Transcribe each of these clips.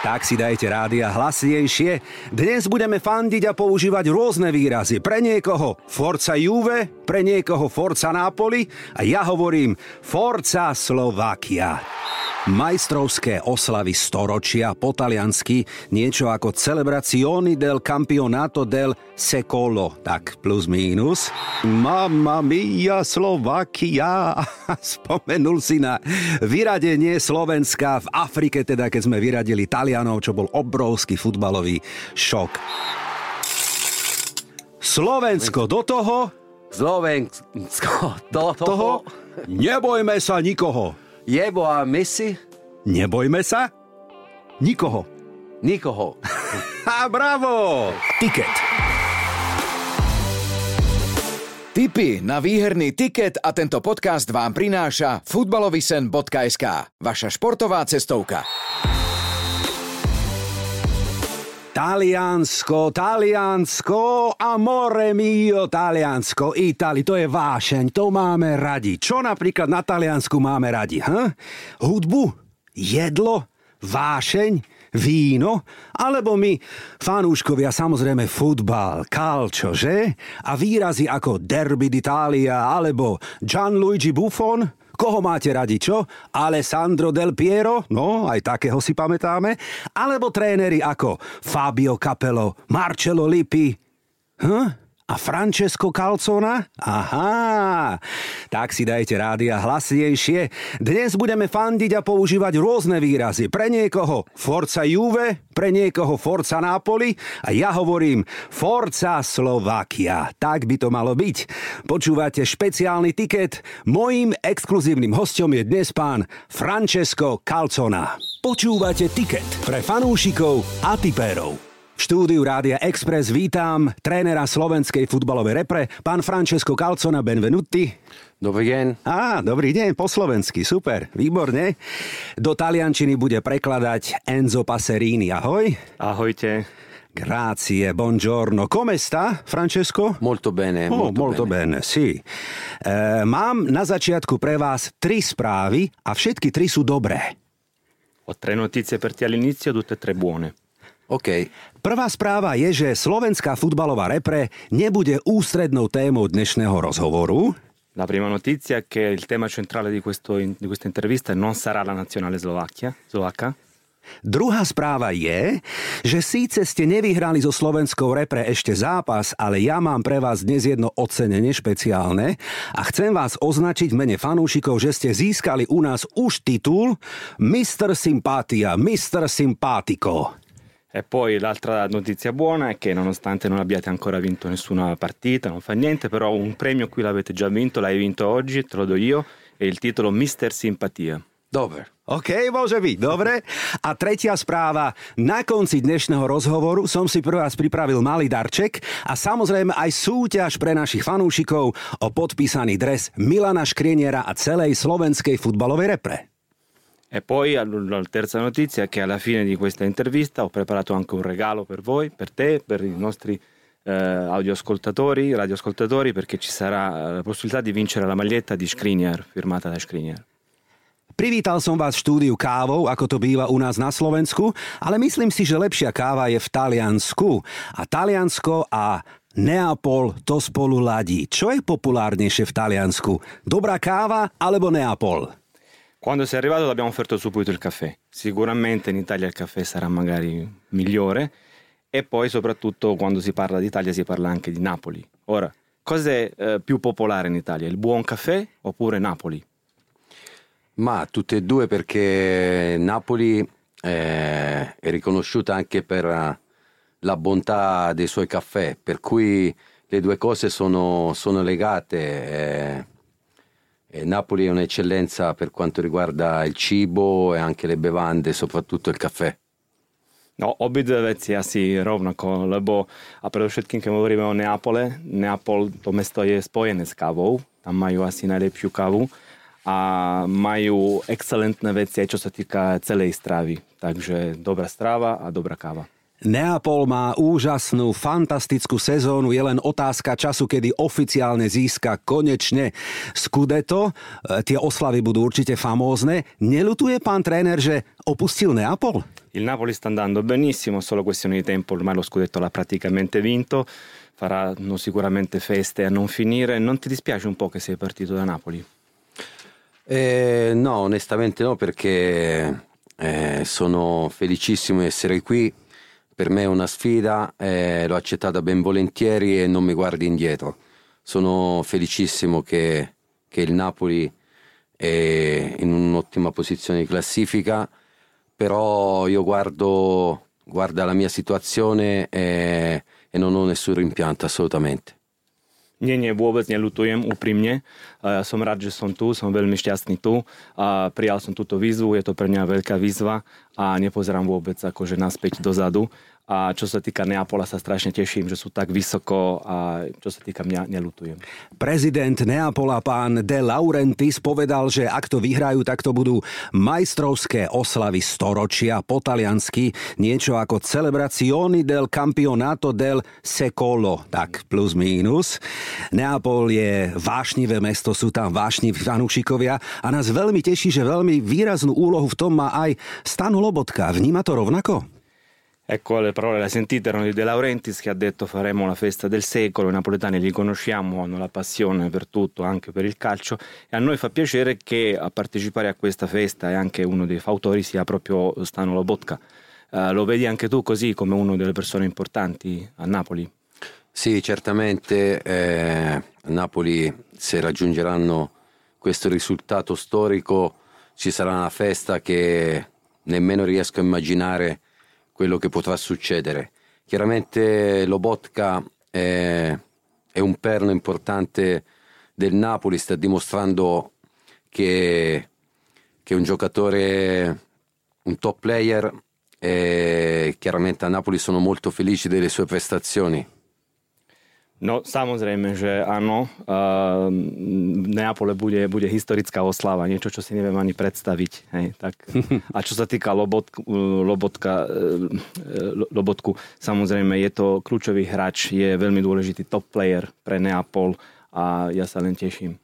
Tak si dajte rádia hlasnejšie. Dnes budeme fandiť a používať rôzne výrazy. Pre niekoho Forza Juve, pre niekoho Forza Napoli a ja hovorím Forza Slovakia. Majstrovské oslavy storočia po taliansky niečo ako Celebrazioni del Campionato del Secolo, tak plus minus. Mamma mia Slovakia! Spomenul si na vyradenie Slovenska v Afrike, teda keď sme vyradili Talianov, čo bol obrovský futbalový šok. Slovensko do toho, Slovensko, do toho, nebojme sa nikoho. Jebo a Messi, Nebojme sa nikoho. nikoho. A bravo! Tiket. Tipy na výherný tiket a tento podcast vám prináša futbalovisen.sk, vaša športová cestovka. Taliansko, Taliansko, amore mio, Taliansko, Itali, to je vášeň, to máme radi. Čo napríklad na Taliansku máme radi? Hm? Hudbu? Jedlo? Vášeň? Víno? Alebo my, fanúškovia, samozrejme futbal, calcio, že? A výrazy ako Derby d'Italia alebo Gianluigi Buffon? Koho máte radi, čo? Alessandro Del Piero? No, aj takého si pamätáme. Alebo tréneri ako Fabio Capello, Marcello Lippi? Hm? A Francesco Calzona? Aha, tak si dajte rádia hlasnejšie. Dnes budeme fandiť a používať rôzne výrazy. Pre niekoho Forza Juve, pre niekoho Forza Napoli a ja hovorím Forza Slovakia. Tak by to malo byť. Počúvate špeciálny tiket. Mojím exkluzívnym hostom je dnes pán Francesco Calzona. Počúvate tiket pre fanúšikov a tipérov. Štúdiu Rádia Express vítam trénera slovenskej futbalovej repre, pán Francesco Calcona Benvenuti. Dobrý deň. Á, dobrý deň, po slovensky, super, výborne. Do taliančiny bude prekladať Enzo Passerini, ahoj. Ahojte. Grazie, buongiorno. Come sta, Francesco? Molto bene, Oh, molto, molto bene, sì. E, mám na začiatku pre vás tri správy a všetky tri sú dobré. Ho tre notizie per te all'inizio, tutte e tre buone. Ok, Prvá správa je, že slovenská futbalová repre nebude ústrednou témou dnešného rozhovoru. La prima notizia è che il tema centrale di, questo- di questa intervista non sarà la nazionale Slovacchia, slovacca, Druhá správa je, že síce ste nevyhrali so slovenskou repre ešte zápas, ale ja mám pre vás dnes jedno ocenenie špeciálne a chcem vás označiť v mene fanúšikov, že ste získali u nás už titul Mr. Sympatia, Mr. Simpatico. E poi l'altra notizia buona è che nonostante non abbiate ancora vinto nessuna partita, non fa niente, però un premio qui l'avete già vinto, l'hai vinto oggi, te lo do io, e il titolo Mister Simpatia. dobre. OK, môže byť, dobre. A tretia správa. Na konci dnešného rozhovoru som si pre vás pripravil malý darček a samozrejme aj súťaž pre našich fanúšikov o podpísaný dres Milana Škrieniera a celej slovenskej futbalovej repre. E poi la terza notizia è che alla fine di questa intervista ho preparato anche un regalo per voi, per te, per i nostri eh, audioascoltatori, radioascoltatori, perché ci sarà eh, la possibilità di vincere la maglietta di Skriniar, firmata da Skriniar. Privítal som vás v štúdiu kávou, ako to býva u nás na Slovensku, ale myslím si, že lepšia káva je v Taliansku. A Taliansko a Neapol to spolu ladí. Čo je populárnejšie v Taliansku? Dobrá káva alebo Neapol? Quando sei arrivato ti abbiamo offerto subito il caffè. Sicuramente in Italia il caffè sarà magari migliore e poi soprattutto quando si parla d'Italia si parla anche di Napoli. Ora, cos'è eh, più popolare in Italia? Il buon caffè oppure Napoli? Ma tutte e due perché Napoli eh, è riconosciuta anche per eh, la bontà dei suoi caffè, per cui le due cose sono, sono legate. eh, e Napoli è un'eccellenza per quanto riguarda il cibo e anche le bevande, soprattutto il caffè. No, obidve veci asi rovnako, lebo a predovšetkým, keď hovoríme o Neapole, Neapol, to mesto je spojené s kávou, tam majú asi najlepšiu kávu a majú excelentné veci aj čo sa týka celej stravy. Takže dobrá strava a dobrá káva. Neapol má úžasnú, fantastickú sezónu. Je len otázka času, kedy oficiálne získa konečne Scudetto. Tie oslavy budú určite famózne. Nelutuje pán tréner, že opustil Neapol? Il Napoli sta andando benissimo, solo questione di tempo, ormai lo scudetto l'ha praticamente vinto, faranno sicuramente feste a non finire. Non ti dispiace un po' che sei partito da Napoli? Eh, no, onestamente no, perché eh, sono felicissimo di essere qui per me è una sfida, eh, l'ho accettata ben volentieri e non mi guardi indietro. Sono felicissimo che, che il Napoli è in un'ottima posizione di classifica, però io guardo, guardo la mia situazione e, e non ho nessun rimpianto assolutamente. Nie, nie, vôbec nelutujem, úprimne. Ja som rád, že som tu, som veľmi šťastný tu. A prijal som túto výzvu, je to pre mňa veľká výzva a nepozerám vôbec akože naspäť dozadu. A čo sa týka Neapola, sa strašne teším, že sú tak vysoko a čo sa týka mňa, nelutujem. Prezident Neapola, pán De Laurentiis, povedal, že ak to vyhrajú, tak to budú majstrovské oslavy storočia po taliansky, niečo ako Celebrazioni del Campionato del Secolo, tak plus mínus. Neapol je vášnivé mesto, sú tam vášniví fanúšikovia a nás veľmi teší, že veľmi výraznú úlohu v tom má aj Stanu Lobotka. Vníma to rovnako? Ecco le parole, le sentite erano di De Laurentiis che ha detto faremo la festa del secolo, i napoletani li conosciamo, hanno la passione per tutto, anche per il calcio e a noi fa piacere che a partecipare a questa festa e anche uno dei fautori sia proprio Stano Lobotka. Uh, lo vedi anche tu così come una delle persone importanti a Napoli? Sì, certamente eh, a Napoli se raggiungeranno questo risultato storico ci sarà una festa che nemmeno riesco a immaginare quello che potrà succedere. Chiaramente Lobotka è, è un perno importante del Napoli, sta dimostrando che, che è un giocatore, un top player e chiaramente a Napoli sono molto felici delle sue prestazioni. No samozrejme, že áno. Uh, Neapole bude, bude historická oslava, niečo, čo si neviem ani predstaviť. Hej, tak. A čo sa týka Lobot, Lobotka, Lobotku, samozrejme je to kľúčový hráč, je veľmi dôležitý top player pre Neapol a ja sa len teším.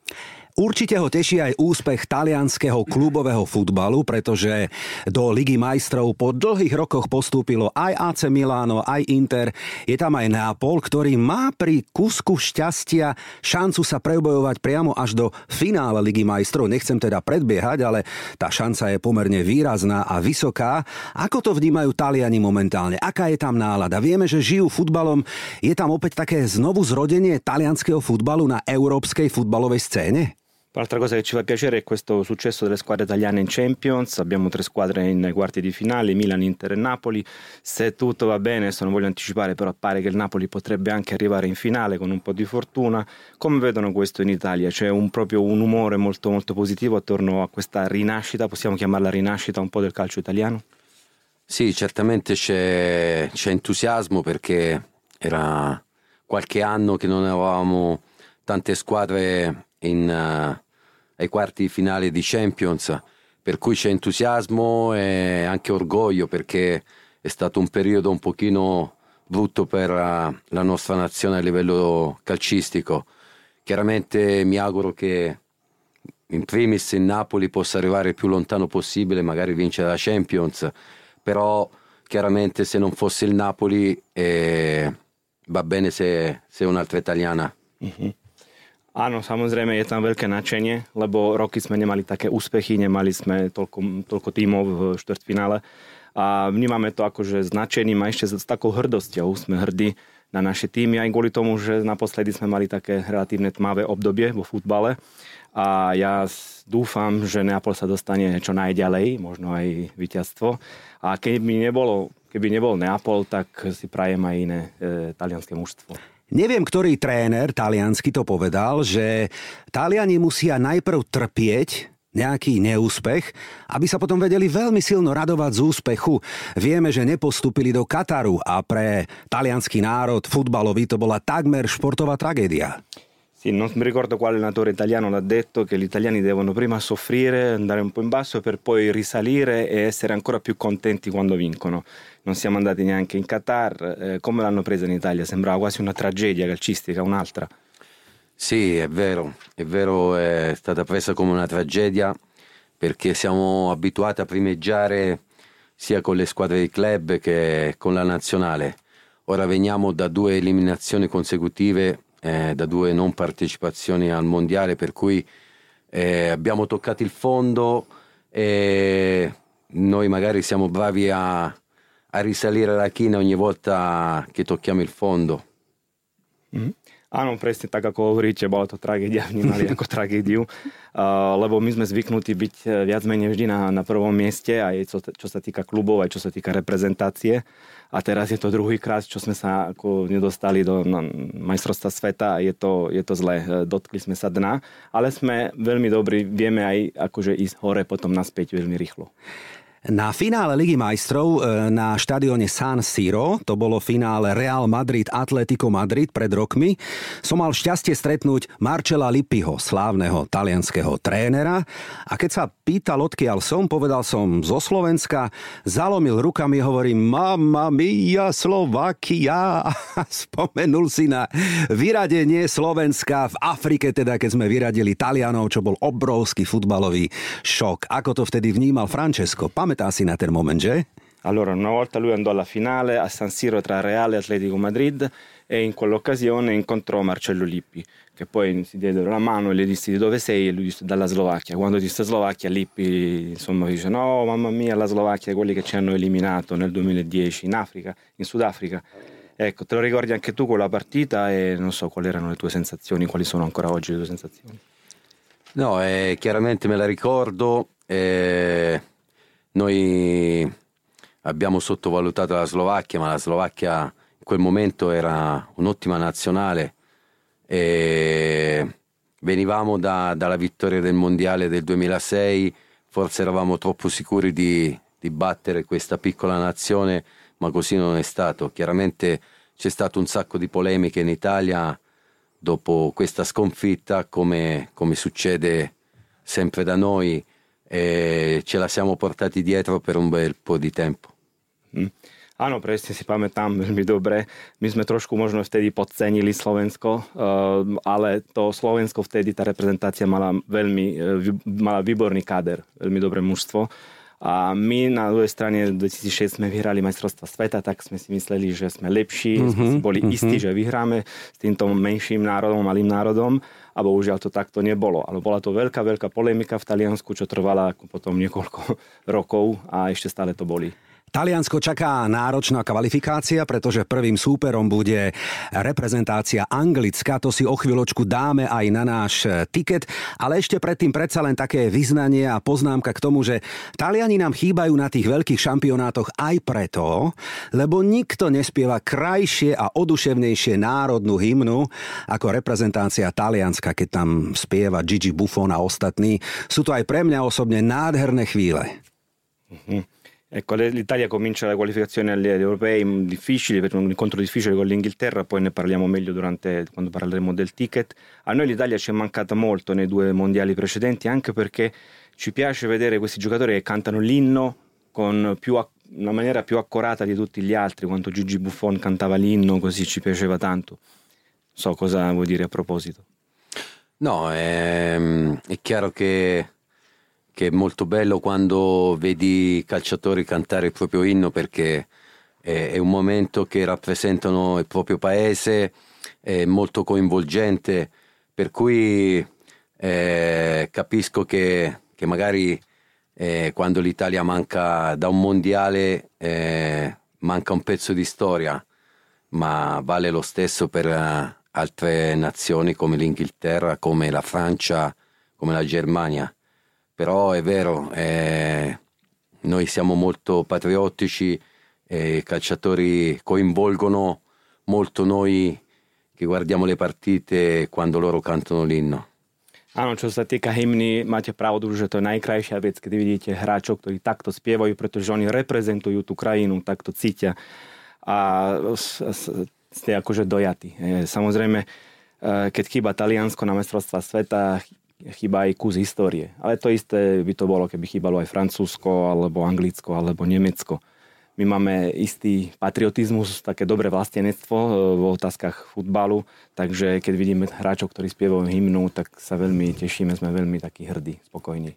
Určite ho teší aj úspech talianského klubového futbalu, pretože do Ligy majstrov po dlhých rokoch postúpilo aj AC Milano, aj Inter. Je tam aj Neapol, ktorý má pri kusku šťastia šancu sa prebojovať priamo až do finále Ligy majstrov. Nechcem teda predbiehať, ale tá šanca je pomerne výrazná a vysoká. Ako to vnímajú Taliani momentálne? Aká je tam nálada? Vieme, že žijú futbalom. Je tam opäť také znovu zrodenie talianského futbalu na európskej futbalovej scéne? Un'altra cosa che ci fa piacere è questo successo delle squadre italiane in Champions, abbiamo tre squadre in quarti di finale, Milan, Inter e Napoli, se tutto va bene, adesso non voglio anticipare, però pare che il Napoli potrebbe anche arrivare in finale con un po' di fortuna, come vedono questo in Italia? C'è un, proprio un umore molto molto positivo attorno a questa rinascita, possiamo chiamarla rinascita un po' del calcio italiano? Sì, certamente c'è, c'è entusiasmo perché era qualche anno che non avevamo tante squadre in, uh, ai quarti di finale di Champions, per cui c'è entusiasmo e anche orgoglio perché è stato un periodo un pochino brutto per eh, la nostra nazione a livello calcistico. Chiaramente mi auguro che in primis il Napoli possa arrivare il più lontano possibile, magari vincere la Champions, però chiaramente se non fosse il Napoli eh, va bene se, se è un'altra italiana. Mm-hmm. Áno, samozrejme je tam veľké nadšenie, lebo roky sme nemali také úspechy, nemali sme toľko, toľko tímov v štvrtfinále a vnímame to akože značením a ešte s takou hrdosťou sme hrdí na naše týmy, aj kvôli tomu, že naposledy sme mali také relatívne tmavé obdobie vo futbale a ja dúfam, že Neapol sa dostane čo najďalej, možno aj víťazstvo. A keby, nebolo, keby nebol Neapol, tak si prajem aj iné e, talianské mužstvo. Neviem, ktorý tréner taliansky to povedal, že Taliani musia najprv trpieť nejaký neúspech, aby sa potom vedeli veľmi silno radovať z úspechu. Vieme, že nepostúpili do Kataru a pre talianský národ futbalový to bola takmer športová tragédia. Sì, non mi ricordo quale allenatore italiano l'ha detto che gli italiani devono prima soffrire, andare un po' in basso per poi risalire e essere ancora più contenti quando vincono. Non siamo andati neanche in Qatar, eh, come l'hanno presa in Italia? Sembrava quasi una tragedia calcistica, un'altra. Sì, è vero, è vero, è stata presa come una tragedia perché siamo abituati a primeggiare sia con le squadre di club che con la nazionale. Ora veniamo da due eliminazioni consecutive eh, da due non partecipazioni al mondiale, per cui eh, abbiamo toccato il fondo e noi magari siamo bravi a, a risalire la china ogni volta che tocchiamo il fondo. Mm-hmm. Áno, presne tak ako hovoríte, bola to tragédia, vnímali ako tragédiu, lebo my sme zvyknutí byť eh, viac menej vždy na, na prvom mieste, aj čo, čo sa týka klubov, aj čo sa týka reprezentácie. A teraz je to druhý krát, čo sme sa ako nedostali do no, majstrovstva sveta je to, je to zle. Eh, dotkli sme sa dna, ale sme veľmi dobrí, vieme aj akože ísť hore potom naspäť veľmi rýchlo. Na finále Ligy majstrov e, na štadióne San Siro, to bolo finále Real Madrid Atletico Madrid pred rokmi, som mal šťastie stretnúť Marcela Lippiho, slávneho talianského trénera. A keď sa pýtal, odkiaľ som, povedal som zo Slovenska, zalomil rukami hovorí Mamma mia Slovakia. Spomenul si na vyradenie Slovenska v Afrike, teda keď sme vyradili Talianov, čo bol obrovský futbalový šok. Ako to vtedy vnímal Francesco? Pamätá pametà si na ten moment? Allora, una volta lui andò alla finale a San Siro tra Reale e Atletico Madrid e in quell'occasione incontrò Marcello Lippi, che poi si diedero la mano e gli disse di dove sei e lui disse dalla Slovacchia. Quando disse Slovacchia, Lippi insomma dice no, mamma mia, la Slovacchia, quelli che ci hanno eliminato nel 2010 in Africa, in Sudafrica. Ecco, te lo ricordi anche tu quella partita e non so quali erano le tue sensazioni, quali sono ancora oggi le tue sensazioni? No, eh, chiaramente me la ricordo. Eh noi abbiamo sottovalutato la Slovacchia, ma la Slovacchia in quel momento era un'ottima nazionale e venivamo da, dalla vittoria del mondiale del 2006, forse eravamo troppo sicuri di, di battere questa piccola nazione, ma così non è stato. Chiaramente c'è stato un sacco di polemiche in Italia dopo questa sconfitta, come, come succede sempre da noi e ce la siamo portati dietro per un bel po' di tempo. Mm. Áno, presne si pamätám veľmi dobre. My sme trošku možno vtedy podcenili Slovensko, uh, ale to Slovensko vtedy, tá reprezentácia mala veľmi, uh, mala výborný káder, veľmi dobré mužstvo. A my na druhej strane v 2006 sme vyhrali majstrovstva sveta, tak sme si mysleli, že sme lepší, mm-hmm, sme si boli mm-hmm. istí, že vyhráme s týmto menším národom, malým národom a bohužiaľ to takto nebolo. Ale bola to veľká, veľká polemika v Taliansku, čo trvala potom niekoľko rokov a ešte stále to boli. Taliansko čaká náročná kvalifikácia, pretože prvým súperom bude reprezentácia Anglicka. To si o chvíľočku dáme aj na náš tiket. Ale ešte predtým predsa len také vyznanie a poznámka k tomu, že Taliani nám chýbajú na tých veľkých šampionátoch aj preto, lebo nikto nespieva krajšie a oduševnejšie národnú hymnu ako reprezentácia Talianska, keď tam spieva Gigi Buffon a ostatní. Sú to aj pre mňa osobne nádherné chvíle. Mm-hmm. Ecco, l'Italia comincia la qualificazione agli europei difficili, per un incontro difficile con l'Inghilterra, poi ne parliamo meglio durante, quando parleremo del ticket. A noi l'Italia ci è mancata molto nei due mondiali precedenti, anche perché ci piace vedere questi giocatori che cantano l'inno con più, una maniera più accurata di tutti gli altri, quando Gigi Buffon cantava l'inno, così ci piaceva tanto. So cosa vuoi dire a proposito. No, è, ehm, è chiaro che che è molto bello quando vedi i calciatori cantare il proprio inno perché è, è un momento che rappresentano il proprio paese, è molto coinvolgente, per cui eh, capisco che, che magari eh, quando l'Italia manca da un mondiale eh, manca un pezzo di storia, ma vale lo stesso per uh, altre nazioni come l'Inghilterra, come la Francia, come la Germania però è vero, eh, noi siamo molto patriottici e i calciatori coinvolgono molto noi che guardiamo le partite quando loro cantano l'inno. Áno, čo sa týka hymny, máte pravdu, že to je najkrajšia vec, keď vidíte hráčov, ktorí takto spievajú, pretože oni reprezentujú tú krajinu, takto cítia a ste akože dojatí. Samozrejme, keď chýba Taliansko na mestrovstva sveta, chýba aj kus histórie. Ale to isté by to bolo, keby chýbalo aj Francúzsko, alebo Anglicko, alebo Nemecko. My máme istý patriotizmus, také dobré vlastenectvo e, v otázkach futbalu, takže keď vidíme hráčov, ktorí spievajú hymnu, tak sa veľmi tešíme, sme veľmi takí hrdí, spokojní.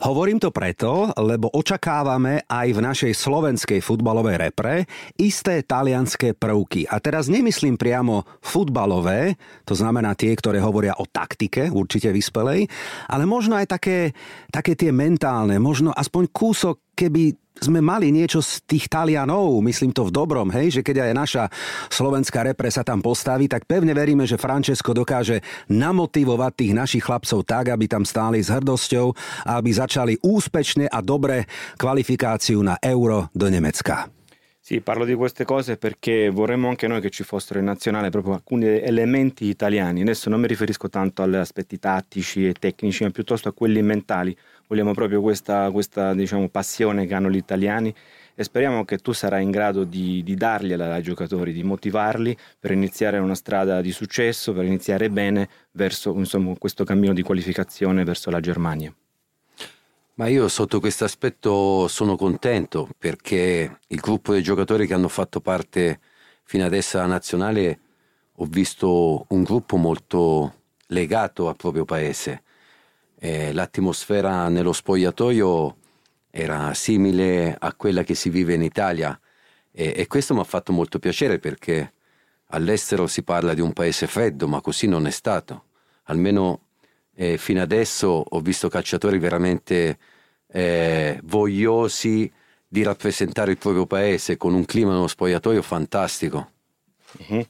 Hovorím to preto, lebo očakávame aj v našej slovenskej futbalovej repre isté talianské prvky. A teraz nemyslím priamo futbalové, to znamená tie, ktoré hovoria o taktike, určite vyspelej, ale možno aj také, také tie mentálne, možno aspoň kúsok, keby sme mali niečo z tých Talianov, myslím to v dobrom, hej, že keď aj naša slovenská repre sa tam postaví, tak pevne veríme, že Francesco dokáže namotivovať tých našich chlapcov tak, aby tam stáli s hrdosťou a aby začali úspešne a dobre kvalifikáciu na Euro do Nemecka. Sì, parlo di queste cose perché vorremmo anche noi che ci fossero in nazionale proprio alcuni elementi italiani. Adesso non mi riferisco tanto agli aspetti tattici e tecnici, ma piuttosto a quelli mentali. Vogliamo proprio questa, questa diciamo, passione che hanno gli italiani e speriamo che tu sarai in grado di, di dargliela ai giocatori, di motivarli per iniziare una strada di successo, per iniziare bene verso insomma, questo cammino di qualificazione verso la Germania. Ma io sotto questo aspetto sono contento perché il gruppo dei giocatori che hanno fatto parte fino adesso alla nazionale ho visto un gruppo molto legato al proprio paese. Eh, l'atmosfera nello spogliatoio era simile a quella che si vive in Italia e, e questo mi ha fatto molto piacere perché all'estero si parla di un paese freddo, ma così non è stato. Almeno eh, fino adesso ho visto calciatori veramente eh, vogliosi di rappresentare il proprio paese con un clima nello spogliatoio fantastico. Uh-huh.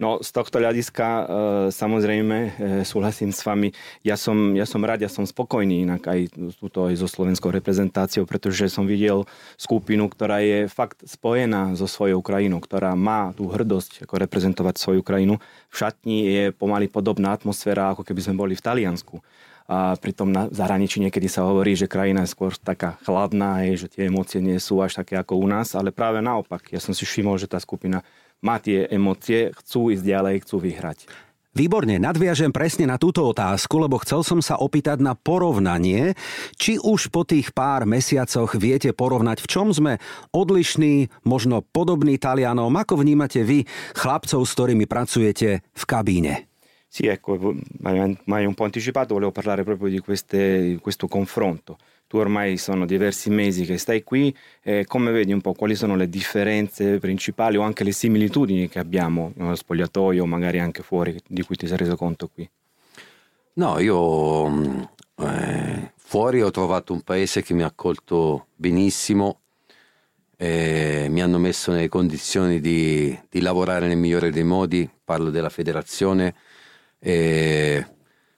No, z tohto hľadiska e, samozrejme e, súhlasím s vami. Ja som, ja som rád, ja som spokojný inak aj túto aj so slovenskou reprezentáciou, pretože som videl skupinu, ktorá je fakt spojená so svojou krajinou, ktorá má tú hrdosť ako reprezentovať svoju krajinu. V šatni je pomaly podobná atmosféra, ako keby sme boli v Taliansku. A pritom na zahraničí niekedy sa hovorí, že krajina je skôr taká chladná, je, že tie emócie nie sú až také ako u nás, ale práve naopak. Ja som si všimol, že tá skupina má tie emócie, chcú ísť ďalej, chcú vyhrať. Výborne, nadviažem presne na túto otázku, lebo chcel som sa opýtať na porovnanie, či už po tých pár mesiacoch viete porovnať, v čom sme odlišní, možno podobní Talianom, ako vnímate vy chlapcov, s ktorými pracujete v kabíne. Sì, ecco, ma hai un po' anticipato, volevo parlare proprio di, queste, questo confronto. Tu ormai sono diversi mesi che stai qui, eh, come vedi un po' quali sono le differenze principali o anche le similitudini che abbiamo nello spogliatoio, magari anche fuori, di cui ti sei reso conto qui? No, io mm, eh, fuori ho trovato un paese che mi ha accolto benissimo, eh, mi hanno messo nelle condizioni di, di, lavorare nel migliore dei modi, parlo della federazione,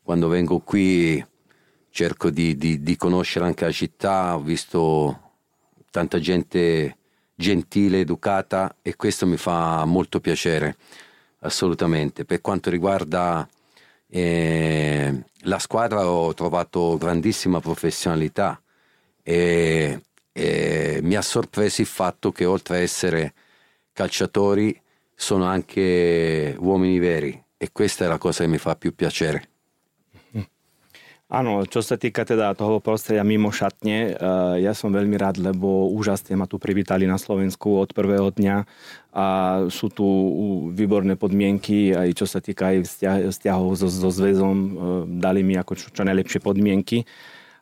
quando vengo qui cerco di, di, di, conoscere anche la città, ho visto tanta gente gentile, educata e questo mi fa molto piacere, assolutamente. Per quanto riguarda eh, la squadra ho trovato grandissima professionalità e, e mi ha sorpreso il fatto che oltre a essere calciatori sono anche uomini veri e questa è la cosa che mi fa più piacere. Áno, čo sa týka teda toho prostredia mimo šatne, eh, ja som veľmi rád, lebo úžasne ma tu privítali na Slovensku od prvého dňa a sú tu výborné podmienky, aj čo sa týka aj vzťahov so, so zväzom, eh, dali mi ako čo, čo najlepšie podmienky.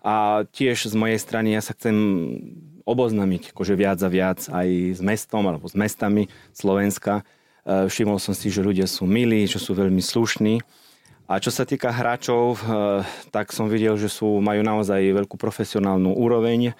A tiež z mojej strany ja sa chcem oboznamiť akože viac a viac aj s mestom alebo s mestami Slovenska. Eh, všimol som si, že ľudia sú milí, že sú veľmi slušní a čo sa týka hráčov, eh, tak som videl, že sú, majú naozaj veľkú profesionálnu úroveň.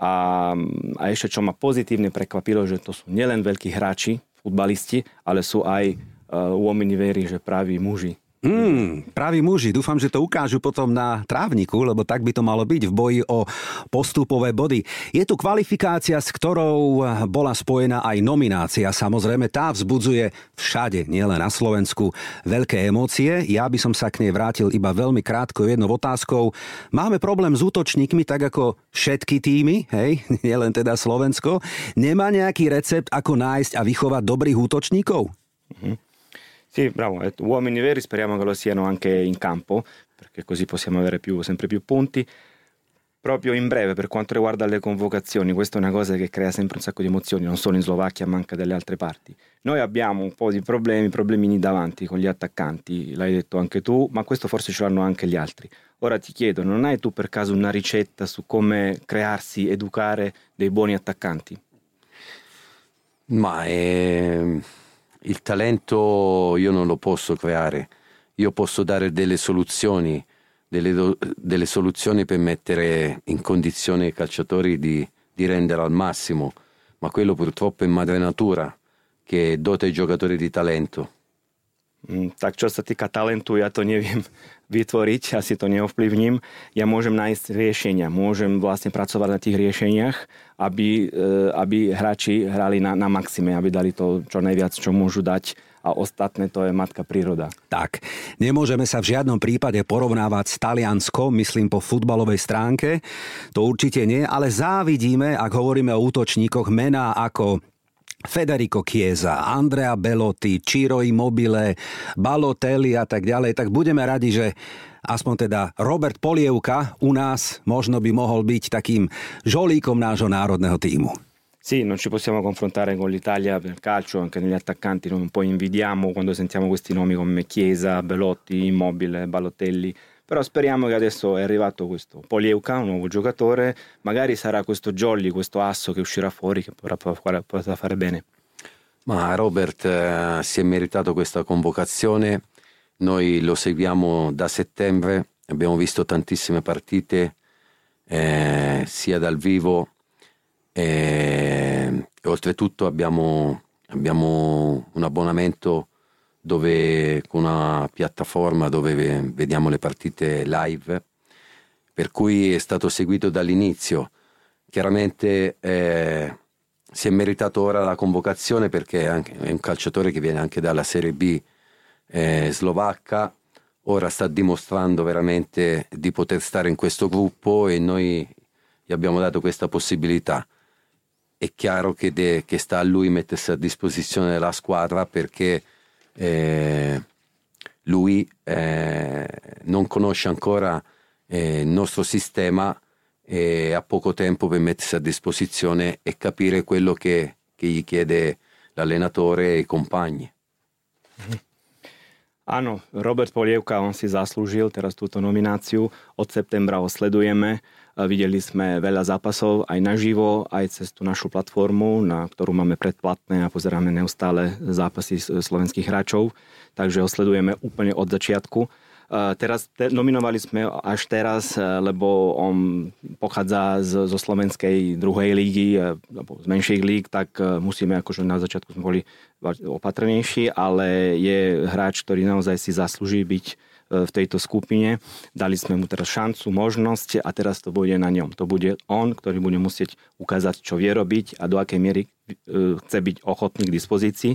A, a ešte čo ma pozitívne prekvapilo, že to sú nielen veľkí hráči, futbalisti, ale sú aj uh, uomini verí, že praví muži. Mm, praví muži, dúfam, že to ukážu potom na trávniku, lebo tak by to malo byť v boji o postupové body. Je tu kvalifikácia, s ktorou bola spojená aj nominácia. Samozrejme, tá vzbudzuje všade, nielen na Slovensku, veľké emócie. Ja by som sa k nej vrátil iba veľmi krátko jednou otázkou. Máme problém s útočníkmi, tak ako všetky týmy, hej, nielen teda Slovensko. Nemá nejaký recept, ako nájsť a vychovať dobrých útočníkov? Mm-hmm. Sì, bravo, uomini veri speriamo che lo siano anche in campo, perché così possiamo avere più, sempre più punti. Proprio in breve, per quanto riguarda le convocazioni, questa è una cosa che crea sempre un sacco di emozioni, non solo in Slovacchia ma anche dalle altre parti. Noi abbiamo un po' di problemi, problemini davanti con gli attaccanti, l'hai detto anche tu, ma questo forse ce l'hanno anche gli altri. Ora ti chiedo, non hai tu per caso una ricetta su come crearsi, educare dei buoni attaccanti? Ma eh, il talento io non lo posso creare, io posso dare delle soluzioni delle, delle soluzioni per mettere in condizione i calciatori di, di rendere al massimo, ma quello purtroppo è madre natura che dota i giocatori di talento. Mm, tak čo sa týka talentu, ja to neviem vytvoriť, asi to neovplyvním. Ja môžem nájsť riešenia, môžem vlastne pracovať na tých riešeniach, aby, e, aby hráči hrali na, na maxime, aby dali to čo najviac, čo môžu dať a ostatné to je matka príroda. Tak, nemôžeme sa v žiadnom prípade porovnávať s Talianskom, myslím po futbalovej stránke, to určite nie, ale závidíme, ak hovoríme o útočníkoch, mená ako Federico Chiesa, Andrea Belotti, Ciro Immobile, Balotelli a tak ďalej, tak budeme radi, že aspoň teda Robert Polievka u nás možno by mohol byť takým žolíkom nášho národného týmu. Sì, non ci possiamo confrontare con l'Italia per calcio, anche negli attaccanti un po' invidiamo quando sentiamo questi nomi come Chiesa, Belotti, Immobile, Balotelli, però speriamo che adesso è arrivato questo Polieuca, un nuovo giocatore, magari sarà questo Jolly, questo asso che uscirà fuori che potrà, potrà fare bene. Ma Robert eh, si è meritato questa convocazione, noi lo seguiamo da settembre, abbiamo visto tantissime partite eh, sia dal vivo e, e oltretutto abbiamo, abbiamo, un abbonamento dove, con una piattaforma dove vediamo le partite live, per cui è stato seguito dall'inizio. Chiaramente eh, si è meritato ora la convocazione perché è un calciatore che viene anche dalla Serie B eh, slovacca, ora sta dimostrando veramente di poter stare in questo gruppo e noi gli abbiamo dato questa possibilità è chiaro che, de, che, sta a lui mettersi a disposizione della squadra perché eh, lui eh, non conosce ancora eh, il nostro sistema e ha poco tempo per mettersi a disposizione e capire quello che, che gli chiede l'allenatore e i compagni. Áno, Robert Polievka, on si zaslúžil teraz túto nomináciu. Od septembra ho sledujeme. Videli sme veľa zápasov aj naživo, aj cez tú našu platformu, na ktorú máme predplatné a pozeráme neustále zápasy slovenských hráčov. Takže ho sledujeme úplne od začiatku. Teraz te, nominovali sme až teraz, lebo on pochádza z, zo slovenskej druhej lígy, alebo z menších líg, tak musíme, akože na začiatku sme boli opatrnejší, ale je hráč, ktorý naozaj si zaslúži byť e, v tejto skupine. Dali sme mu teraz šancu, možnosť a teraz to bude na ňom. To bude on, ktorý bude musieť ukázať, čo vie robiť a do akej miery e, chce byť ochotný k dispozícii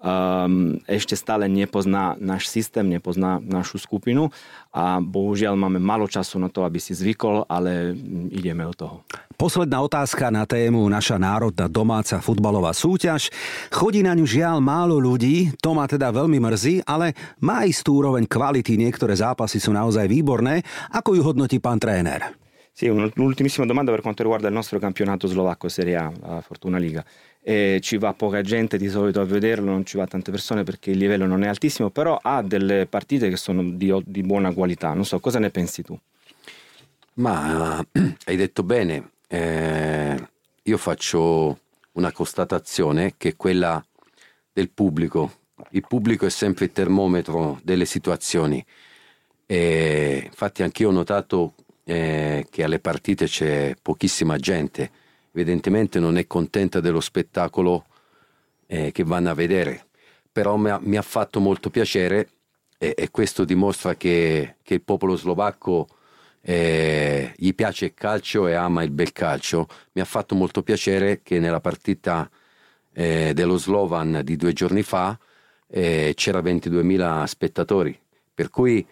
um, ešte stále nepozná náš systém, nepozná našu skupinu a bohužiaľ máme malo času na to, aby si zvykol, ale ideme od toho. Posledná otázka na tému naša národná domáca futbalová súťaž. Chodí na ňu žiaľ málo ľudí, to ma teda veľmi mrzí, ale má istú úroveň kvality, niektoré zápasy sú naozaj výborné. Ako ju hodnotí pán tréner? Sì, un'ultimissima domanda per quanto riguarda il nostro campionato slovacco Serie A, la Fortuna Liga. E ci va poca gente di solito a vederlo, non ci va tante persone perché il livello non è altissimo, però ha delle partite che sono di, di buona qualità. Non so, cosa ne pensi tu? Ma hai detto bene, eh, io faccio una constatazione che è quella del pubblico. Il pubblico è sempre il termometro delle situazioni. E infatti anch'io ho notato eh, che alle partite c'è pochissima gente, evidentemente non è contenta dello spettacolo eh, che vanno a vedere, però mi ha, mi ha fatto molto piacere e, e questo dimostra che, che, il popolo slovacco eh, gli piace il calcio e ama il bel calcio. Mi ha fatto molto piacere che nella partita eh, dello Slovan di due giorni fa eh, c'era 22.000 spettatori, per cui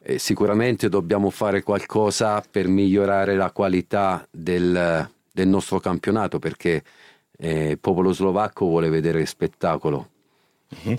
eh, sicuramente dobbiamo fare qualcosa per migliorare la qualità del, del nostro campionato perché eh, il popolo slovacco vuole vedere spettacolo. Uh-huh.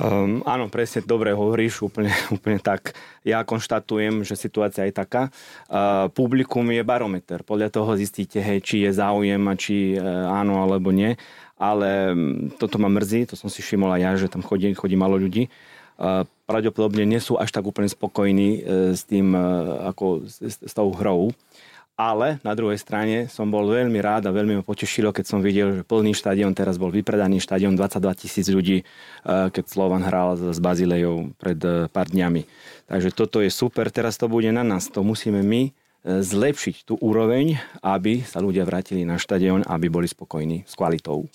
Um, áno, presne, dobre hovoríš, úplne, úplne tak. Ja konštatujem, že situácia je taká. Uh, publikum je barometer. Podľa toho zistíte, hej, či je záujem a či uh, áno alebo nie. Ale um, toto ma mrzí, to som si všimol aj ja, že tam chodí, chodí malo ľudí. Uh, pravdepodobne nie sú až tak úplne spokojní uh, s tým, uh, ako s, s tou hrou ale na druhej strane som bol veľmi rád a veľmi ma potešilo, keď som videl, že plný štadión teraz bol vypredaný štadión 22 tisíc ľudí, eh, keď Slovan hral s Bazilejou pred eh, pár dňami. Takže toto je super, teraz to bude na nás, to musíme my eh, zlepšiť tú úroveň, aby sa ľudia vrátili na štadión, aby boli spokojní s kvalitou.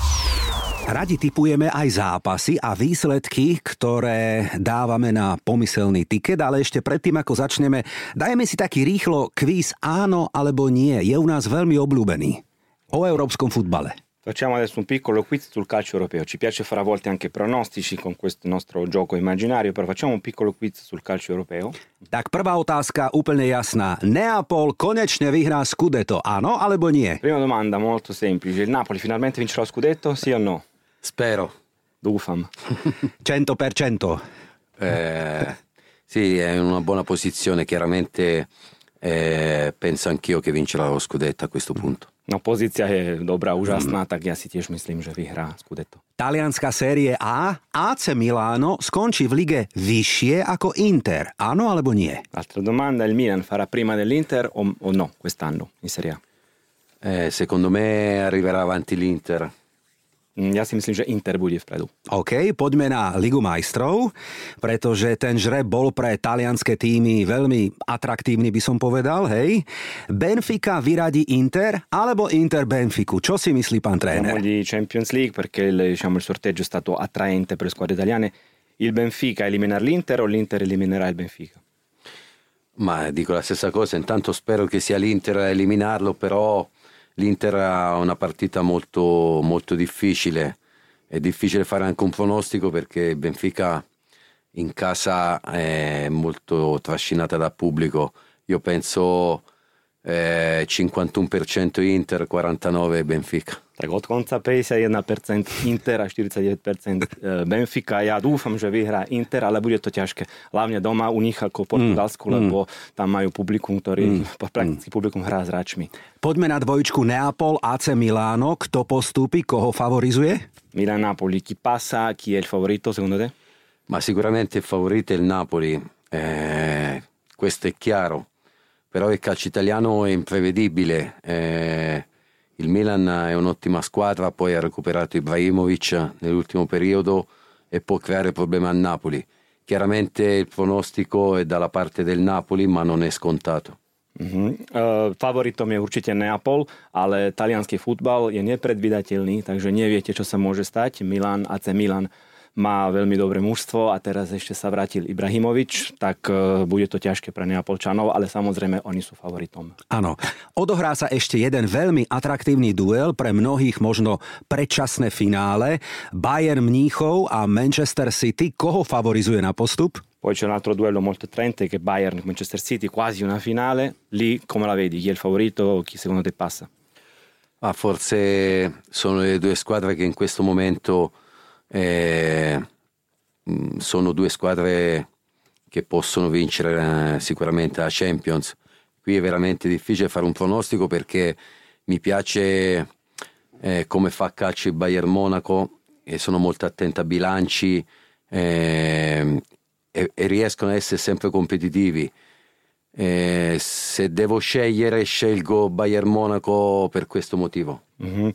Radi typujeme aj zápasy a výsledky, ktoré dávame na pomyselný tiket, ale ešte predtým, ako začneme, dajme si taký rýchlo kvíz áno alebo nie. Je u nás veľmi obľúbený. O európskom futbale. Facciamo adesso un piccolo quiz sul calcio europeo. Ci piace fare a volte anche pronostici con questo nostro gioco immaginario, però facciamo un piccolo quiz sul calcio europeo. Tak prvá otázka úplne jasná. Neapol konečne vyhrá Scudetto, áno alebo nie? Prima domanda molto semplice. Il Napoli finalmente vincerà lo Scudetto, sì o no? Spero. Dufam. 100%. Eh, sì, è in una buona posizione. Chiaramente eh, penso anch'io che vincerà lo scudetto a questo punto. No pozícia je dobrá, úžasná, mm. tak ja si tiež myslím, že vyhrá Scudetto. Talianská série A, AC Milano skončí v lige vyššie ako Inter. Áno alebo nie? Altra domanda, il Milan farà prima dell'Inter o, o no quest'anno in Serie A? Eh, secondo me arriverà avanti l'Inter. Mm, ja si myslím, že Inter bude vpredu. OK, poďme na Ligu majstrov, pretože ten žreb bol pre talianské týmy veľmi atraktívny, by som povedal, hej. Benfica vyradí Inter, alebo Inter Benfiku? Čo si myslí pán tréner? Parliamo di Champions League perché il, diciamo, il sorteggio è stato attraente per le squadre italiane. Il Benfica eliminerà l'Inter o l'Inter eliminerà il Benfica? Ma dico la stessa cosa, intanto spero che sia l'Inter a eliminarlo, però l'Inter ha una partita molto, molto difficile. È difficile fare anche un pronostico perché Benfica in casa è molto trascinata dal pubblico. Io penso eh, 51% Inter, 49% Benfica. Tak od konca 51% Inter a 49% Benfica. Ja dúfam, že vyhrá Inter, ale bude to ťažké. Hlavne doma u nich ako v Portugalsku, mm. lebo tam majú publikum, ktorý mm. prakticky publikum hrá s hráčmi. Poďme na dvojičku Neapol, AC Milano. Kto postúpi, koho favorizuje? Milan Napoli, chi passa, chi è il favorito secondo te? Ma sicuramente il favorito è il Napoli, eh, questo è chiaro, però il calcio italiano è imprevedibile. Eh, il Milan è un'ottima squadra, poi ha recuperato Ibrahimovic nell'ultimo periodo e può creare problemi a Napoli. Chiaramente il pronostico è dalla parte del Napoli, ma non è scontato. Uh-huh. Uh, favoritom je určite Neapol, ale talianský futbal je nepredvydateľný, takže neviete, čo sa môže stať. Milan, AC Milan má veľmi dobré mužstvo a teraz ešte sa vrátil Ibrahimovič, tak uh, bude to ťažké pre Neapolčanov, ale samozrejme oni sú favoritom. Áno. Odohrá sa ešte jeden veľmi atraktívny duel, pre mnohých možno predčasné finále. Bayern Mníchov a Manchester City. Koho favorizuje na postup? Poi c'è un altro duello molto attraente che è Bayern-Manchester City, quasi una finale. Lì come la vedi? Chi è il favorito? Chi secondo te passa? Ah, forse sono le due squadre che in questo momento eh, sono due squadre che possono vincere eh, sicuramente la Champions. Qui è veramente difficile fare un pronostico perché mi piace eh, come fa calcio il Bayern Monaco e sono molto attento a bilanci eh, e, e, riescono ad essere sempre competitivi. Eh, se devo scegliere, scelgo Bayern Monaco per questo motivo. Mm-hmm.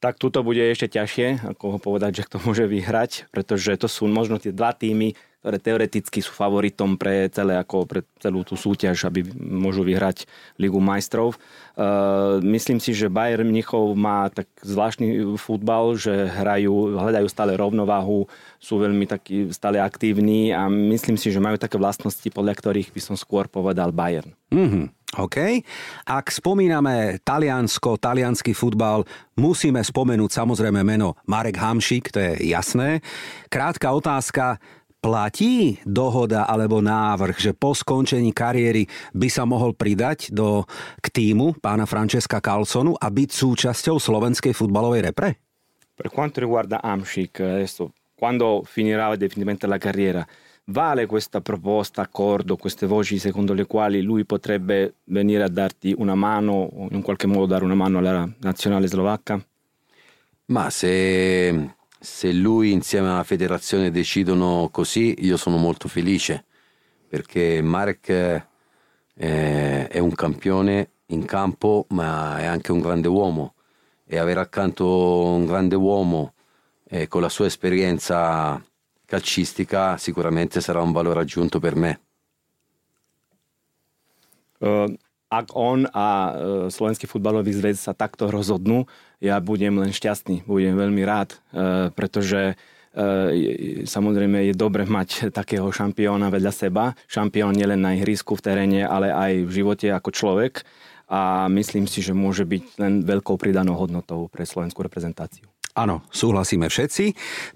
Tak tuto bude ešte ťažšie, ako ho povedať, že kto môže vyhrať, pretože to sú možno tie dva týmy, ktoré teoreticky sú favoritom pre, celé, ako pre celú tú súťaž, aby môžu vyhrať Ligu majstrov. Uh, myslím si, že Bayern Mnichov má tak zvláštny futbal, že hrajú, hľadajú stále rovnováhu, sú veľmi takí stále aktívni a myslím si, že majú také vlastnosti, podľa ktorých by som skôr povedal Bayern. Mm-hmm. OK. Ak spomíname Taliansko, talianský futbal, musíme spomenúť samozrejme meno Marek Hamšik, to je jasné. Krátka otázka, Platí dohoda alebo návrh, že po skončení kariéry by sa mohol pridať do, k týmu pána Francesca Carlsonu a byť súčasťou slovenskej futbalovej repre? Per quanto riguarda Amšik, adesso quando finirà definitivamente la carriera, vale questa proposta, accordo, queste voci secondo le quali lui potrebbe venire a darti una mano o in qualche modo dare una mano alla nazionale slovacca? Ma se, se lui insieme alla federazione decidono così, io sono molto felice perché Marek eh, è un campione in campo, ma è anche un grande uomo e avere accanto un grande uomo eh, con la sua esperienza calcistica sicuramente sarà un valore aggiunto per me. Uh, ak on a uh, Slovenský futbalový zväz sa takto rozhodnú, ja budem len šťastný, budem veľmi rád, uh, pretože samozrejme je dobre mať takého šampióna vedľa seba. Šampión nielen na ihrisku, v teréne, ale aj v živote ako človek a myslím si, že môže byť len veľkou pridanou hodnotou pre slovenskú reprezentáciu. Áno, súhlasíme všetci.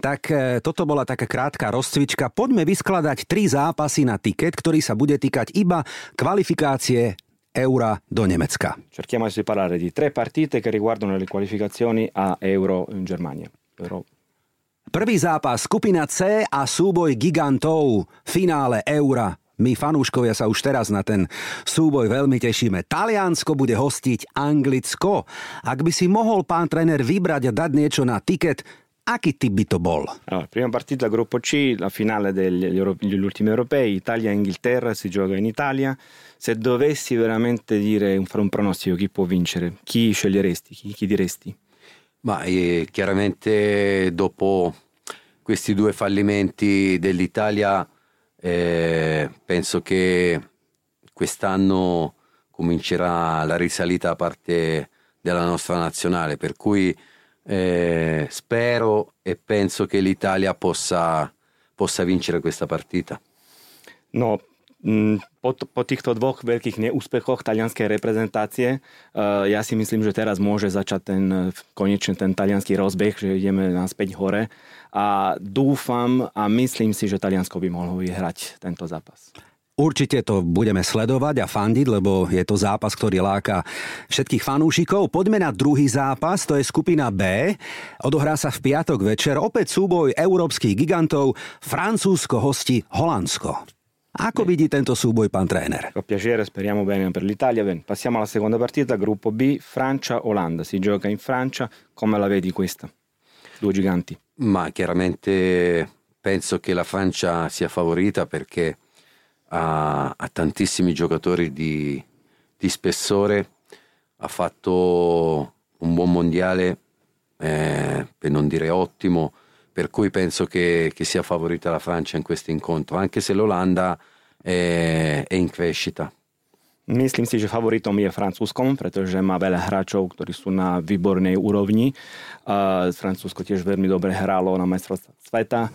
Tak e, toto bola taká krátka rozcvička. Poďme vyskladať tri zápasy na tiket, ktorý sa bude týkať iba kvalifikácie Eura do Nemecka. Cerchiamo di parlare di tre partite che riguardano le qualificazioni a Euro in Germania. Euro. Prvý zápas skupina C a súboj gigantov finále Eura my fanúškovia sa už teraz na ten súboj veľmi tešíme. Taliansko bude hostiť Anglicko. Ak by si mohol pán tréner vybrať a dať niečo na tiket, aký typ by to bol? Allora, prima partita gruppo C, la finale degli, degli ultimi europei, Italia-Inghilterra, si gioca in Italia. Se dovessi veramente dire, fare un pronostico, chi può vincere? Chi sceglieresti? Chi, chi diresti? Ma eh, chiaramente dopo questi due fallimenti dell'Italia eh, penso che quest'anno comincerà la risalita da parte della nostra nazionale, per cui eh, spero e penso che l'Italia possa, possa vincere questa partita. No, po, po týchto dvoch veľkých neúspechoch talianskej reprezentácie uh, ja si myslím, že teraz môže začať ten konečne ten talianský rozbeh, že ideme naspäť hore a dúfam a myslím si, že Taliansko by mohlo vyhrať tento zápas. Určite to budeme sledovať a fandiť, lebo je to zápas, ktorý láka všetkých fanúšikov. Poďme na druhý zápas, to je skupina B. Odohrá sa v piatok večer. Opäť súboj európskych gigantov. Francúzsko hosti Holandsko. Ako vidí tento súboj, pán tréner? Con piacere, speriamo bene per l'Italia. Ben, passiamo alla seconda partita, gruppo B, Francia-Olanda. Si gioca in Francia. Come la vedi questa? Due giganti. Ma chiaramente penso che la Francia sia favorita perché ha, ha tantissimi giocatori di, di, spessore, ha fatto un buon mondiale, eh, per non dire ottimo, per cui penso che, che, sia favorita la Francia in questo incontro, anche se l'Olanda è, è in crescita. Myslím si, že favoritom je Francúzskom, pretože má veľa hráčov, ktorí sú na výbornej úrovni. Francúzsko tiež veľmi dobre hralo na majstrovstvách sveta,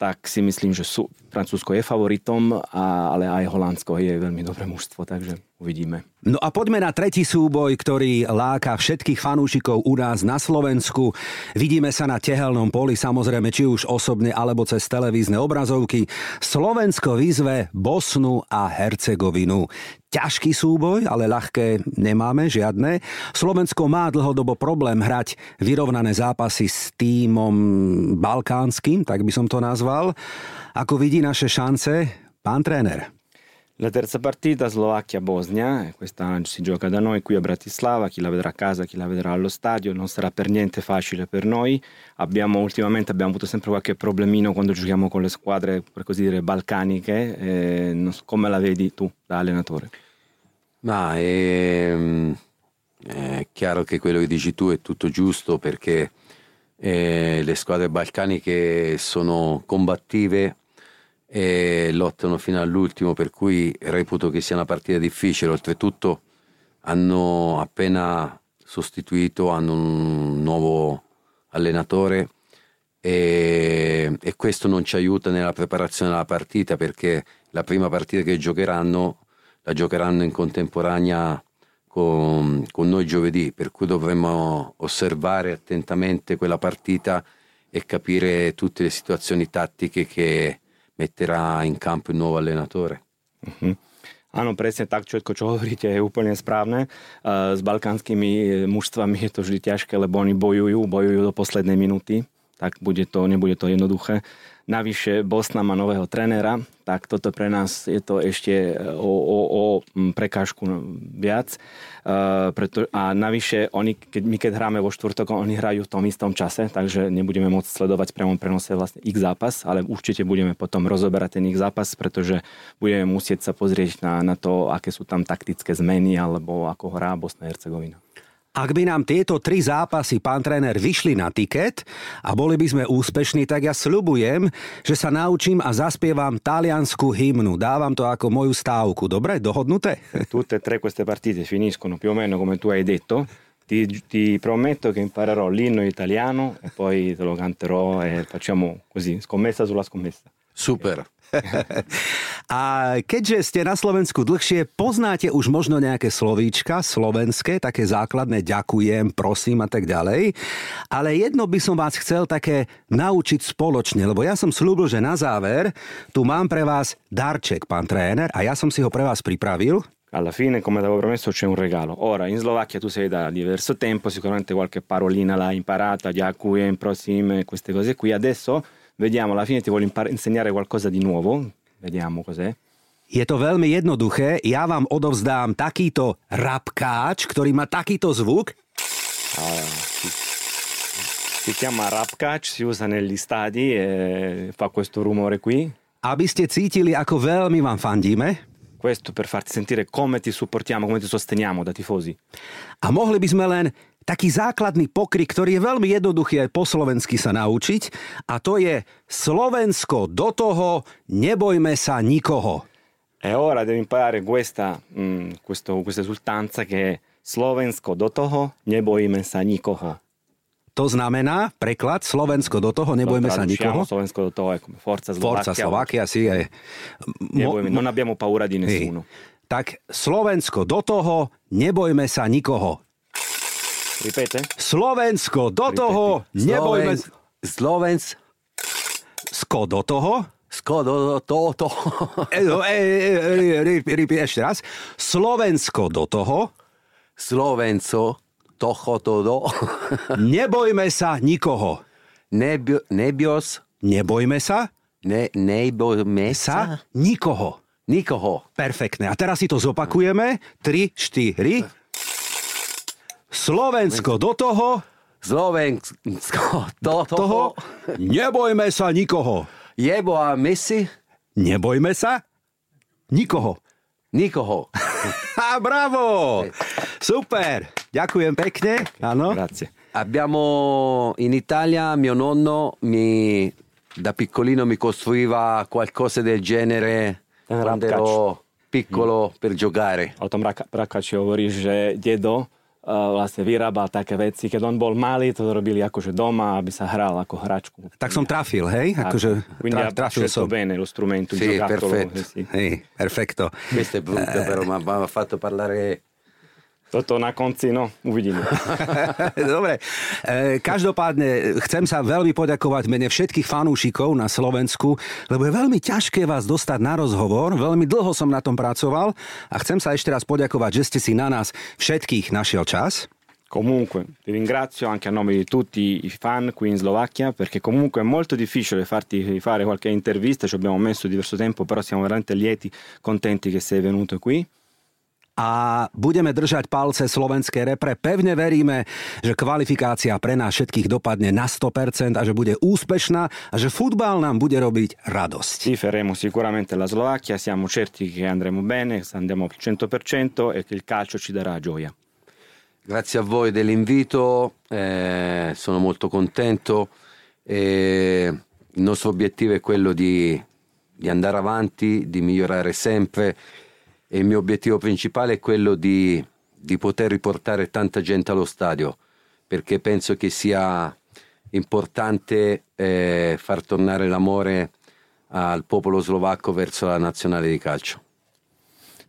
tak si myslím, že sú, Francúzsko je favoritom, ale aj Holandsko je veľmi dobré mužstvo, takže uvidíme. No a poďme na tretí súboj, ktorý láka všetkých fanúšikov u nás na Slovensku. Vidíme sa na tehelnom poli, samozrejme, či už osobne alebo cez televízne obrazovky. Slovensko vyzve Bosnu a Hercegovinu. Ťažký súboj, ale ľahké nemáme žiadne. Slovensko má dlhodobo problém hrať vyrovnané zápasy s týmom balkánskym, tak by som to nazval. Ako vidí naše šance pán tréner? La terza partita Slovacchia-Bosnia, questa si gioca da noi qui a Bratislava, chi la vedrà a casa, chi la vedrà allo stadio, non sarà per niente facile per noi. Abbiamo ultimamente abbiamo avuto sempre qualche problemino quando giochiamo con le squadre, per così dire, balcaniche. Eh, so, come la vedi tu da allenatore? Ma è, ehm, è, chiaro che quello che dici tu è tutto giusto perché eh, le squadre balcaniche sono combattive e lottano fino all'ultimo, per cui reputo che sia una partita difficile. Oltretutto hanno appena sostituito, hanno un nuovo allenatore e, e, questo non ci aiuta nella preparazione della partita perché la prima partita che giocheranno la giocheranno in contemporanea con, con noi giovedì, per cui dovremmo osservare attentamente quella partita e capire tutte le situazioni tattiche che metterá in campo il nuovo allenatore. Uh-huh. Áno, presne tak, všetko, čo hovoríte, je úplne správne. S balkánskymi mužstvami je to vždy ťažké, lebo oni bojujú, bojujú do poslednej minúty. tak bude to, nebude to jednoduché. Navyše Bosna má nového trénera, tak toto pre nás je to ešte o, o, o prekážku viac. Uh, preto, a navyše oni, keď, my keď hráme vo štvrtok, oni hrajú v tom istom čase, takže nebudeme môcť sledovať v priamom prenose vlastne ich zápas, ale určite budeme potom rozoberať ten ich zápas, pretože budeme musieť sa pozrieť na, na to, aké sú tam taktické zmeny alebo ako hrá Bosna Hercegovina. Ak by nám tieto tri zápasy, pán tréner, vyšli na tiket a boli by sme úspešní, tak ja sľubujem, že sa naučím a zaspievam taliansku hymnu. Dávam to ako moju stávku. Dobre, dohodnuté? Tutte e tre queste partite finiscono più o meno come tu hai detto. Ti, ti prometto che imparerò l'inno italiano e poi te lo canterò e facciamo così, scommessa sulla scommessa. Super. A keďže ste na Slovensku dlhšie, poznáte už možno nejaké slovíčka slovenské, také základné ďakujem, prosím a tak ďalej. Ale jedno by som vás chcel také naučiť spoločne, lebo ja som slúbil, že na záver tu mám pre vás darček, pán tréner, a ja som si ho pre vás pripravil. alla fine, come avevo promesso, c'è un regalo. Ora, in Slovacchia tu sei da diverso tempo, sicuramente qualche parolina l'hai imparata, ďakujem, prosím, queste cose qui. Adesso Vediamo, alla fine ti voglio impar- insegnare qualcosa di nuovo. Vediamo cos'è. Je to veľmi jednoduché. Ja vám odovzdám takýto rapkáč, ktorý má takýto zvuk. Si, si chiama rapkáč, si usa negli stadi e fa questo rumore qui. Aby ste cítili, ako veľmi vám fandíme. Questo per farti sentire come ti supportiamo, come ti sosteniamo da tifosi. A mohli by sme len taký základný pokrik, ktorý je veľmi jednoduchý aj po slovensky sa naučiť a to je Slovensko do toho, nebojme sa nikoho. E ora devi imparare questa, mm, questo, questa esultanza che è Slovensko do toho, nebojíme sa nikoho. To znamená, preklad, Slovensko do toho, nebojme sa nikoho. Slovensko do toho je Forza Slovakia. Forza Slovakia si je... Nebojme, non abbiamo paura di nessuno. Tak Slovensko do toho, nebojme sa nikoho. Ripete? Slovensko do Ripete. toho, nebojme... Slovensko Sko do toho? Sko do toho. E, e, e, e, ešte raz. Slovensko do toho. Slovenco toho to do. Nebojme sa nikoho. Nebio, nebios. Nebojme sa. Ne, nebojme sa. Nikoho. Nikoho. Perfektne. A teraz si to zopakujeme. 3, 4. Slovensko do toho. Slovensko do toho. toho. Nebojme sa nikoho. Jebo a si? Nebojme sa nikoho. Nikoho. A bravo! Super! Ďakujem pekne. Áno. Grazie. Abbiamo in Italia mio nonno mi da piccolino mi costruiva qualcosa del genere quando ero piccolo per giocare. O tom Rakači hovorí, že dedo vlastne vyrábal také veci. Keď on bol malý, to robili akože doma, aby sa hral ako hračku. Tak som trafil, hej? Akože tra, trafil som. bene lo strumento, sì, perfetto. Sì. Hey, perfetto. Questo è brutto, eh. però mi ha fatto parlare toto na konci, no, uvidíme. Dobre, e, každopádne chcem sa veľmi poďakovať mene všetkých fanúšikov na Slovensku, lebo je veľmi ťažké vás dostať na rozhovor, veľmi dlho som na tom pracoval a chcem sa ešte raz poďakovať, že ste si na nás všetkých našiel čas. Comunque, ti ringrazio anche a nome di tutti i fan qui in Slovacchia perché comunque è molto difficile farti fare qualche intervista, ci abbiamo messo diverso tempo, però siamo veramente lieti, contenti che sei venuto qui a budeme držať palce slovenskej repre. Pevne veríme, že kvalifikácia pre nás všetkých dopadne na 100% a že bude úspešná a že futbal nám bude robiť radosť. faremo sicuramente la Slovacchia, siamo certi che andremo bene, andiamo al 100% e che il calcio ci darà gioia. Grazie a voi dell'invito, eh, sono molto contento. E il nostro obiettivo è quello di, di andare avanti, di migliorare sempre e il mio obiettivo principale è quello di, di poter riportare tanta gente allo stadio perché penso che sia importante eh, far tornare l'amore al popolo slovacco verso la nazionale di calcio.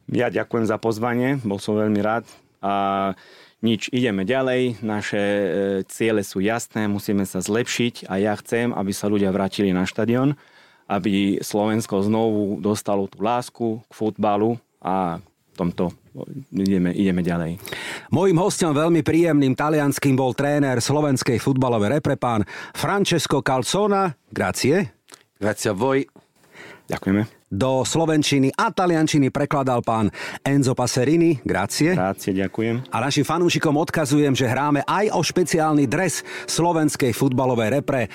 Ja ďakujem za pozvanie, bol som veľmi rád. A nič, ideme ďalej, naše e, ciele sú jasné, musíme sa zlepšiť a ja chcem, aby sa ľudia vrátili na štadión, aby Slovensko znovu dostalo tú lásku k futbalu, a tomto ideme, ideme ďalej. Mojím hostom veľmi príjemným talianským bol tréner slovenskej futbalovej repre pán Francesco Calzona. Grazie. Grazie a voi. Ďakujeme. Do slovenčiny a taliančiny prekladal pán Enzo Passerini. Grazie. Grazie, ďakujem. A našim fanúšikom odkazujem, že hráme aj o špeciálny dres slovenskej futbalovej repre, e,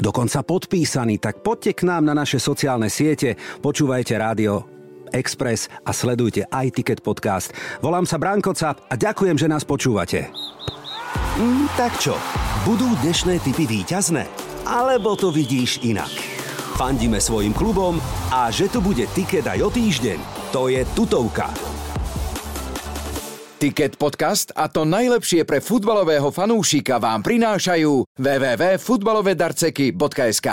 dokonca podpísaný. Tak poďte k nám na naše sociálne siete, počúvajte rádio Express a sledujte aj Ticket Podcast. Volám sa Brankoca a ďakujem, že nás počúvate. Mm, tak čo, budú dnešné typy výťazné? Alebo to vidíš inak? fandíme svojim klubom a že tu bude tiket aj o týždeň, to je tutovka. Ticket podcast a to najlepšie pre futbalového fanúšika vám prinášajú www.futbalovedarceky.sk.